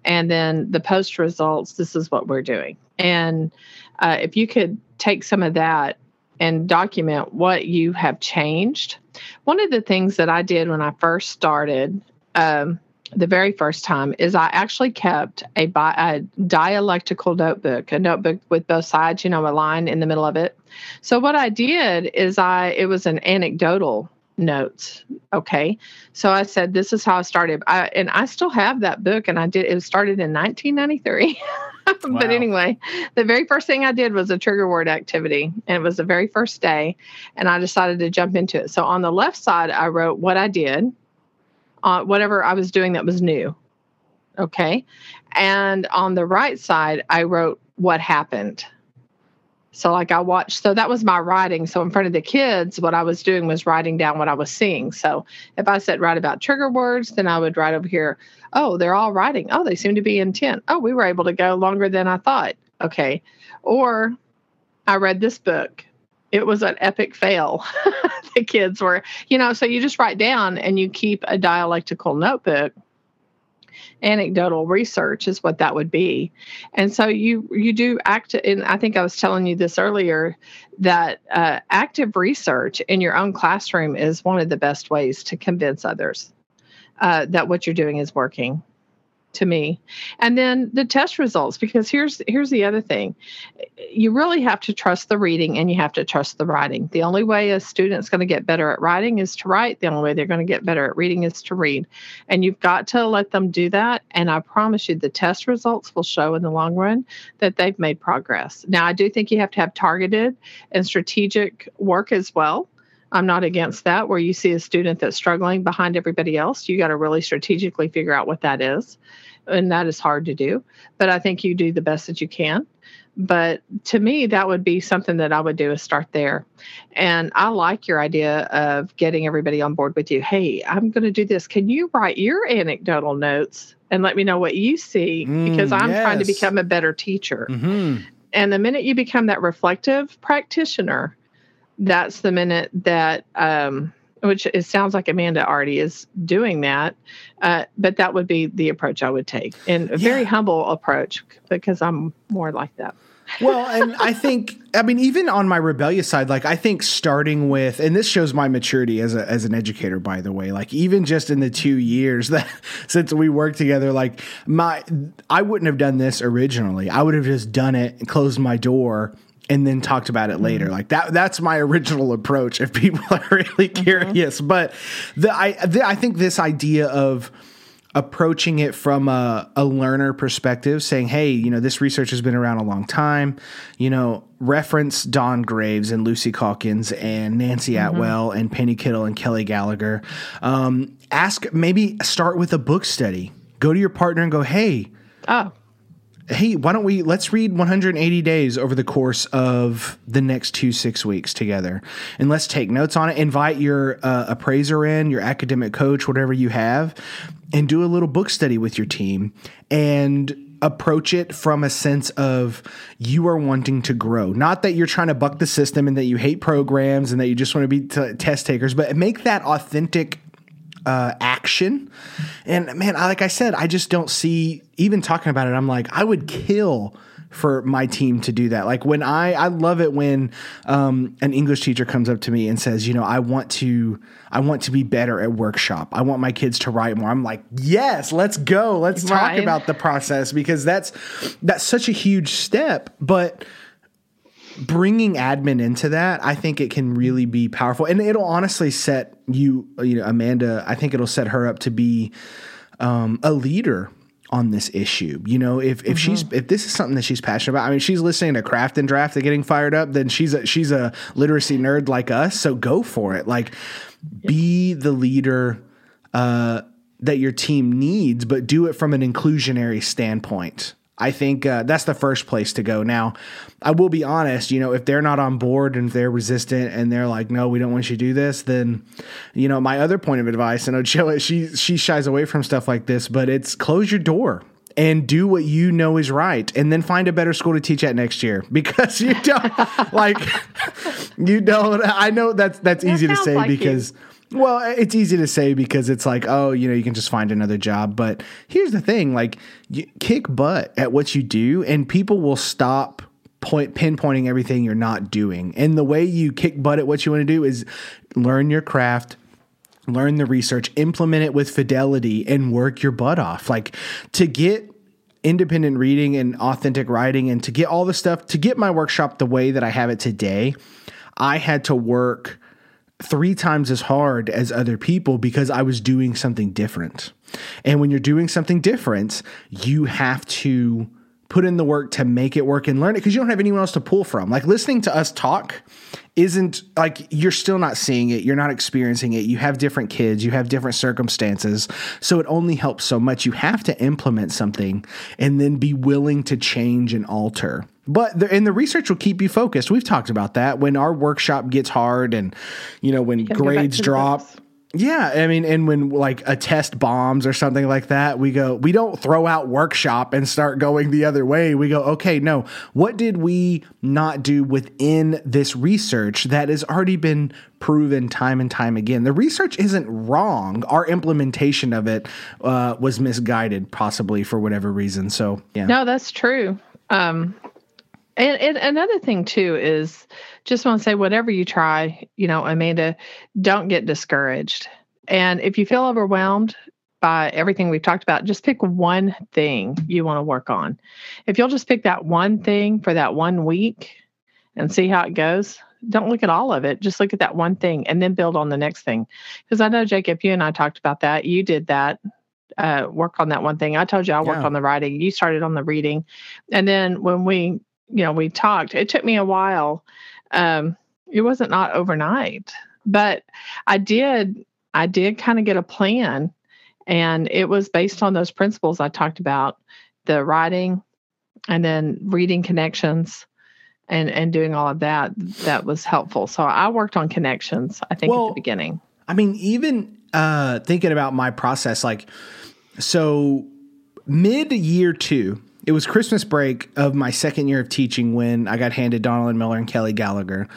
Speaker 2: and then the post results, this is what we're doing. And uh, if you could take some of that and document what you have changed. One of the things that I did when I first started. Um, the very first time is I actually kept a, bi- a, dialectical notebook, a notebook with both sides, you know, a line in the middle of it. So what I did is I it was an anecdotal notes. Okay, so I said this is how I started, I, and I still have that book, and I did it started in 1993. wow. But anyway, the very first thing I did was a trigger word activity, and it was the very first day, and I decided to jump into it. So on the left side, I wrote what I did uh, whatever I was doing that was new. Okay. And on the right side, I wrote what happened. So, like, I watched, so that was my writing. So, in front of the kids, what I was doing was writing down what I was seeing. So, if I said write about trigger words, then I would write over here, oh, they're all writing. Oh, they seem to be intent. Oh, we were able to go longer than I thought. Okay. Or I read this book it was an epic fail. the kids were, you know, so you just write down and you keep a dialectical notebook. Anecdotal research is what that would be, and so you you do act. And I think I was telling you this earlier that uh, active research in your own classroom is one of the best ways to convince others uh, that what you're doing is working to me. And then the test results because here's here's the other thing. You really have to trust the reading and you have to trust the writing. The only way a student's going to get better at writing is to write. The only way they're going to get better at reading is to read. And you've got to let them do that. And i promise you the test results will show in the long run that they've made progress. Now i do think you have to have targeted and strategic work as well I'm not against that. Where you see a student that's struggling behind everybody else, you got to really strategically figure out what that is. And that is hard to do. But I think you do the best that you can. But to me, that would be something that I would do is start there. And I like your idea of getting everybody on board with you. Hey, I'm going to do this. Can you write your anecdotal notes and let me know what you see? Because mm, I'm yes. trying to become a better teacher. Mm-hmm. And the minute you become that reflective practitioner, that's the minute that um, which it sounds like Amanda already is doing that, uh, but that would be the approach I would take, and a yeah. very humble approach because I'm more like that.
Speaker 1: well, and I think I mean even on my rebellious side, like I think starting with, and this shows my maturity as a as an educator, by the way. Like even just in the two years that since we worked together, like my I wouldn't have done this originally. I would have just done it and closed my door and then talked about it later. Mm-hmm. Like that that's my original approach if people are really mm-hmm. curious. Mm-hmm. But the I the, I think this idea of approaching it from a, a learner perspective, saying, hey, you know, this research has been around a long time, you know, reference Don Graves and Lucy Calkins and Nancy mm-hmm. Atwell and Penny Kittle and Kelly Gallagher. Um, ask maybe start with a book study. Go to your partner and go, hey,
Speaker 2: oh
Speaker 1: hey, why don't we let's read 180 days over the course of the next two six weeks together, and let's take notes on it. Invite your uh, appraiser in, your academic coach, whatever you have, and do a little book study with your team and approach it from a sense of you are wanting to grow not that you're trying to buck the system and that you hate programs and that you just want to be t- test takers but make that authentic uh, action. And man, I, like I said, I just don't see even talking about it. I'm like, I would kill for my team to do that. Like when I, I love it when um, an English teacher comes up to me and says, you know, I want to, I want to be better at workshop. I want my kids to write more. I'm like, yes, let's go. Let's right. talk about the process because that's that's such a huge step. But bringing admin into that, I think it can really be powerful, and it'll honestly set you, you know, Amanda. I think it'll set her up to be um, a leader on this issue. You know, if if mm-hmm. she's if this is something that she's passionate about, I mean, she's listening to Craft and Draft and getting fired up, then she's a she's a literacy nerd like us. So go for it. Like, be the leader. Uh, that your team needs, but do it from an inclusionary standpoint. I think uh, that's the first place to go. Now, I will be honest, you know, if they're not on board and if they're resistant and they're like, no, we don't want you to do this, then, you know, my other point of advice, I know she, she shies away from stuff like this, but it's close your door and do what you know is right and then find a better school to teach at next year because you don't like you don't i know that's that's that easy to say like because you well, it's easy to say because it's like, oh, you know, you can just find another job. But here's the thing like, kick butt at what you do, and people will stop point pinpointing everything you're not doing. And the way you kick butt at what you want to do is learn your craft, learn the research, implement it with fidelity, and work your butt off. Like to get independent reading and authentic writing and to get all the stuff, to get my workshop the way that I have it today, I had to work three times as hard as other people because I was doing something different. And when you're doing something different, you have to put in the work to make it work and learn it because you don't have anyone else to pull from. Like listening to us talk isn't like you're still not seeing it, you're not experiencing it. You have different kids, you have different circumstances. So it only helps so much. You have to implement something and then be willing to change and alter. But the, and the research will keep you focused. We've talked about that when our workshop gets hard and you know when grades drop. Yeah, I mean, and when like a test bombs or something like that, we go, we don't throw out workshop and start going the other way. We go, okay, no, what did we not do within this research that has already been proven time and time again? The research isn't wrong. Our implementation of it uh, was misguided, possibly for whatever reason. So, yeah.
Speaker 2: No, that's true. Um, and, and another thing too is just want to say whatever you try, you know, Amanda, don't get discouraged. And if you feel overwhelmed by everything we've talked about, just pick one thing you want to work on. If you'll just pick that one thing for that one week and see how it goes, don't look at all of it. Just look at that one thing and then build on the next thing. Because I know, Jacob, you and I talked about that. You did that uh, work on that one thing. I told you I worked yeah. on the writing. You started on the reading. And then when we you know, we talked. It took me a while. Um, it wasn't not overnight, but I did. I did kind of get a plan, and it was based on those principles I talked about: the writing, and then reading connections, and and doing all of that. That was helpful. So I worked on connections. I think well, at the beginning.
Speaker 1: I mean, even uh, thinking about my process, like so mid year two it was Christmas break of my second year of teaching when I got handed Donalyn Miller and Kelly Gallagher.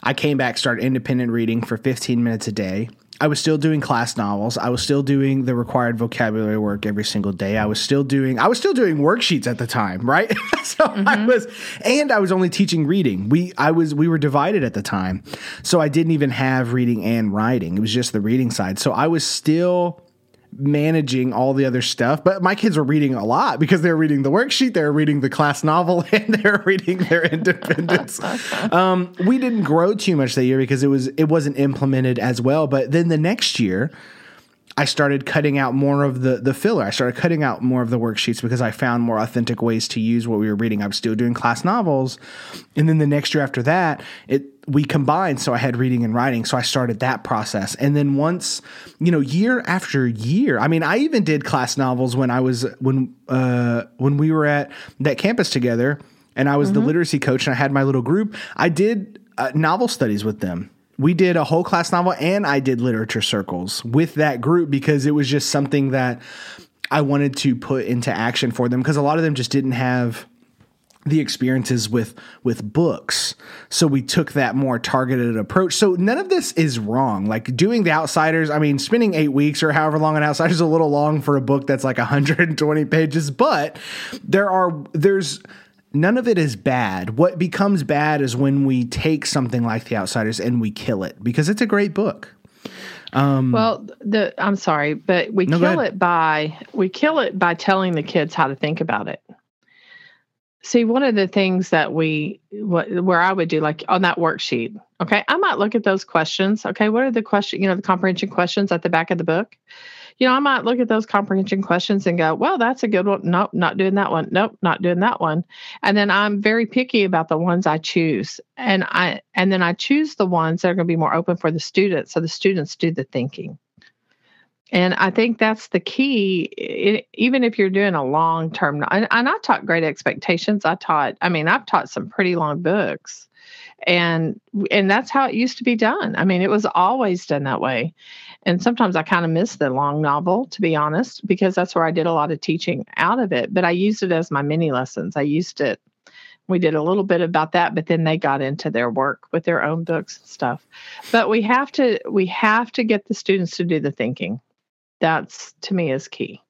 Speaker 1: I came back, started independent reading for 15 minutes a day. I was still doing class novels. I was still doing the required vocabulary work every single day. I was still doing I was still doing worksheets at the time, right? so mm-hmm. I was and I was only teaching reading. We I was we were divided at the time. So I didn't even have reading and writing. It was just the reading side. So I was still managing all the other stuff. But my kids were reading a lot because they were reading the worksheet, they were reading the class novel, and they were reading their independence. um, we didn't grow too much that year because it was it wasn't implemented as well. But then the next year, I started cutting out more of the the filler. I started cutting out more of the worksheets because I found more authentic ways to use what we were reading. I was still doing class novels, and then the next year after that, it we combined. So I had reading and writing. So I started that process, and then once you know, year after year. I mean, I even did class novels when I was when uh, when we were at that campus together, and I was mm-hmm. the literacy coach, and I had my little group. I did uh, novel studies with them we did a whole class novel and I did literature circles with that group because it was just something that I wanted to put into action for them because a lot of them just didn't have the experiences with with books. So we took that more targeted approach. So none of this is wrong. Like doing the outsiders i mean spending eight weeks or however long an outsider is a little long for a book that's like 120 pages but there are there's none of it is bad. What becomes bad is when we take something like The Outsiders and we kill it because it's a great book.
Speaker 2: Um, well, the I'm sorry, but we no, kill it by we kill it by telling the kids how to think about it. See, one of the things that we what, where I would do like on that worksheet, okay, I might look at those questions. Okay, what are the question, you know, the comprehension questions at the back of the book? You know, I might look at those comprehension questions and go, well, that's a good one. Nope, not doing that one. Nope, not doing that one. And then I'm very picky about the ones I choose. And I and then I choose the ones that are going to be more open for the students. So the students do the thinking. And I think that's the key. It, even if you're doing a long term, and, and I taught Great Expectations. I taught, I mean, I've taught some pretty long books and and that's how it used to be done. I mean it was always done that way. And sometimes i kind of miss the long novel to be honest because that's where i did a lot of teaching out of it. But i used it as my mini lessons. I used it we did a little bit about that but then they got into their work with their own books and stuff. But we have to we have to get the students to do the thinking. That's to me is key.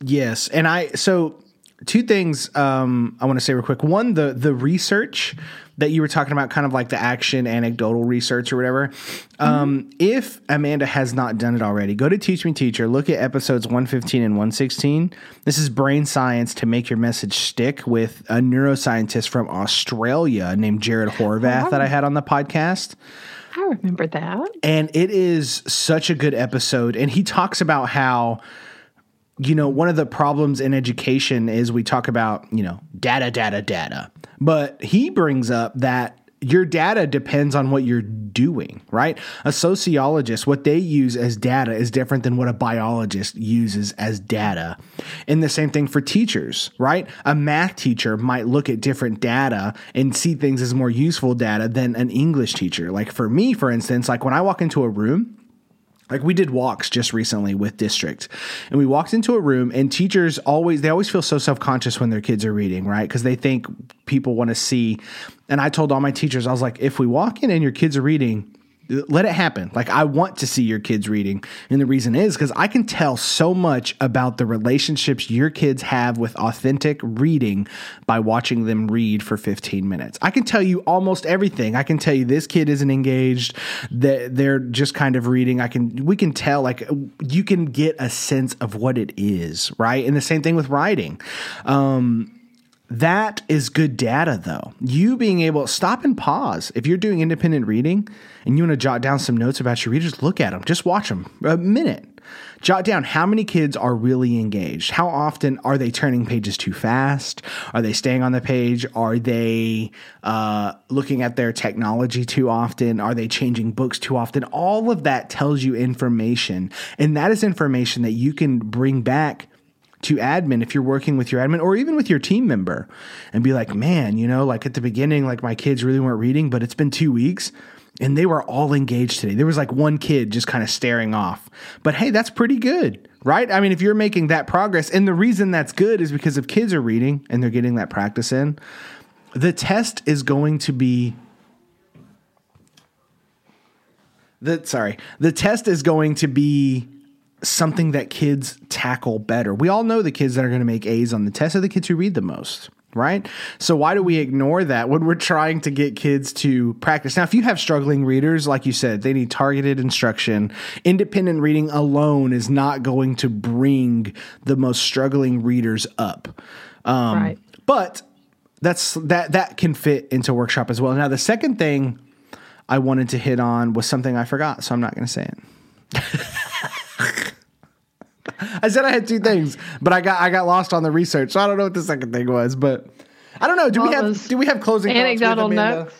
Speaker 1: Yes and i so two things um, I want to say real quick. One, the the research that you were talking about, kind of like the action anecdotal research or whatever. Mm-hmm. Um, if Amanda has not done it already, go to Teach Me Teacher. Look at episodes 115 and 116. This is brain science to make your message stick with a neuroscientist from Australia named Jared Horvath oh. that I had on the podcast.
Speaker 2: I remember that.
Speaker 1: And it is such a good episode. And he talks about how you know, one of the problems in education is we talk about, you know, data, data, data. But he brings up that your data depends on what you're doing, right? A sociologist, what they use as data is different than what a biologist uses as data. And the same thing for teachers, right? A math teacher might look at different data and see things as more useful data than an English teacher. Like for me, for instance, like when I walk into a room, like we did walks just recently with district and we walked into a room and teachers always they always feel so self-conscious when their kids are reading right? Because they think people want to see and i told all my teachers i was like if we walk in and your kids are reading let it happen. Like I want to see your kids reading. And the reason is because I can tell so much about the relationships your kids have with authentic reading by watching them read for 15 minutes. I can tell you almost everything. I can tell you this kid isn't engaged, that they're just kind of reading. I can we can tell like you can get a sense of what it is, right? And the same thing with writing. Um that is good data, though. You being able to stop and pause. If you're doing independent reading and you want to jot down some notes about your readers, look at them. Just watch them a minute. Jot down how many kids are really engaged. How often are they turning pages too fast? Are they staying on the page? Are they uh, looking at their technology too often? Are they changing books too often? All of that tells you information. And that is information that you can bring back to admin if you're working with your admin or even with your team member and be like, man, you know, like at the beginning, like my kids really weren't reading, but it's been two weeks and they were all engaged today. There was like one kid just kind of staring off. But hey, that's pretty good, right? I mean, if you're making that progress, and the reason that's good is because if kids are reading and they're getting that practice in, the test is going to be the sorry, the test is going to be something that kids tackle better. We all know the kids that are going to make A's on the test are the kids who read the most, right? So why do we ignore that when we're trying to get kids to practice? Now, if you have struggling readers, like you said, they need targeted instruction. Independent reading alone is not going to bring the most struggling readers up. Um, right. But that's that that can fit into workshop as well. Now, the second thing I wanted to hit on was something I forgot, so I'm not going to say it. I said I had two things, but I got I got lost on the research, so I don't know what the second thing was. But I don't know. Do we have do we have closing
Speaker 2: Anecdotal notes.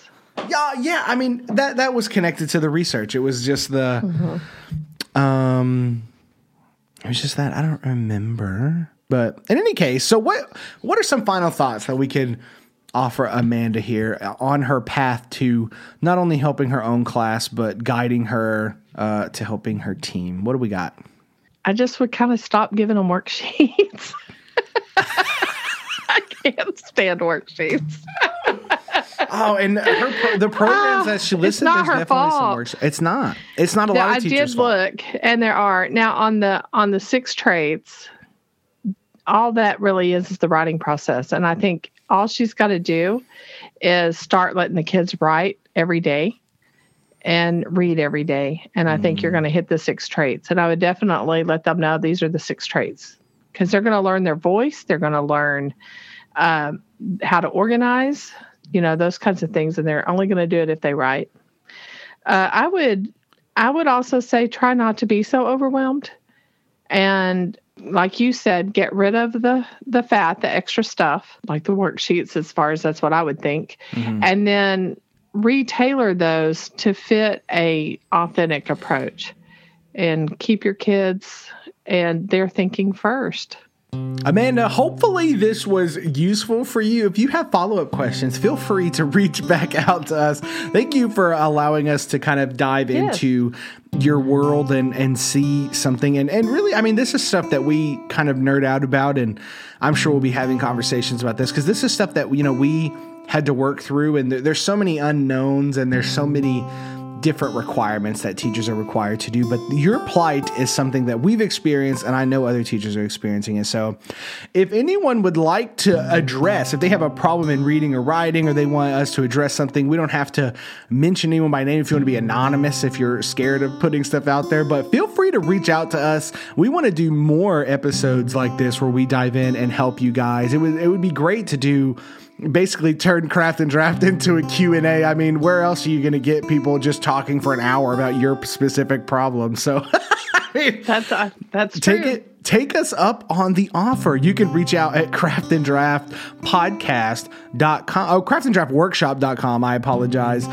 Speaker 1: Yeah, yeah. I mean that that was connected to the research. It was just the,
Speaker 2: Mm-hmm.
Speaker 1: um, it was just that I don't remember. But in any case, so what what are some final thoughts that we could offer Amanda here on her path to not only helping her own class but guiding her uh, to helping her team? What do we got?
Speaker 2: I just would kind of stop giving them worksheets. I can't stand worksheets.
Speaker 1: Oh, and her pro- the programs that she listed.
Speaker 2: not
Speaker 1: there's
Speaker 2: her
Speaker 1: definitely some
Speaker 2: fault.
Speaker 1: works. It's not. It's not a
Speaker 2: Yeah,
Speaker 1: lot of
Speaker 2: I
Speaker 1: teachers'
Speaker 2: did
Speaker 1: fault.
Speaker 2: look, and there are now on the on the six traits. All that really is is the writing process, and I think all she's got to do is start letting the kids write every day and read every day. And I think
Speaker 1: Mm.
Speaker 2: you're going to hit the six traits. And I would definitely let them know these are the six traits because they're going to learn their voice. They're going to learn um, how to organize, you know, those kinds of things. And they're only going to do it if they write. Uh, I would, I would also say try not to be so overwhelmed, and like you said, get rid of the the fat, the extra stuff, like the worksheets. As far as that's what I would think,
Speaker 1: Mm-hmm.
Speaker 2: and then retailor those to fit a authentic approach, and keep your kids and their thinking first.
Speaker 1: Amanda, hopefully this was useful for you. If you have follow up questions, feel free to reach back out to us. Thank you for allowing us to kind of dive
Speaker 2: Yes.
Speaker 1: into your world and, and see something. And, and really, I mean, this is stuff that we kind of nerd out about. And I'm sure we'll be having conversations about this because this is stuff that, you know, we had to work through. And there, there's so many unknowns and there's so many different requirements that teachers are required to do. But your plight is something that we've experienced, and I know other teachers are experiencing it. So, if anyone would like to address, if they have a problem in reading or writing, or they want us to address something, we don't have to mention anyone by name if you want to be anonymous, if you're scared of putting stuff out there. But feel free to reach out to us. We want to do more episodes like this where we dive in and help you guys. It would it would be great to do basically turn craft and draft into a q&a i mean where else are you going to get people just talking for an hour about your specific problem? So I mean,
Speaker 2: That's uh, that's
Speaker 1: take
Speaker 2: true.
Speaker 1: it take us up on the offer. You can reach out at craft and draft podcast.com oh craft and draft workshop.com i apologize.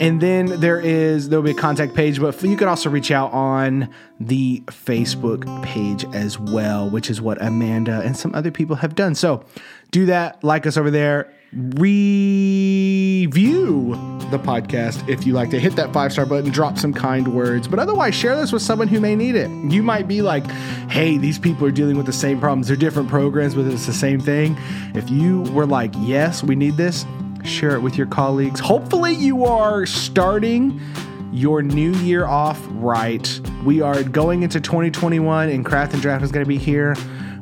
Speaker 1: And then there is there'll be a contact page but you can also reach out on the facebook page as well which is what amanda and some other people have done. So do that like us over there. Review the podcast if you like to. Hit that five star button drop some kind words but otherwise share this with someone who may need it. You might be like hey these people are dealing with the same problems. They're different programs but it's the same thing. If you were like yes we need this share it with your colleagues. Hopefully you are starting your new year off right. We are going into 2021 and craft and draft is going to be here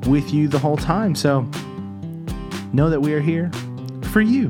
Speaker 1: with you the whole time. So know that we are here for you.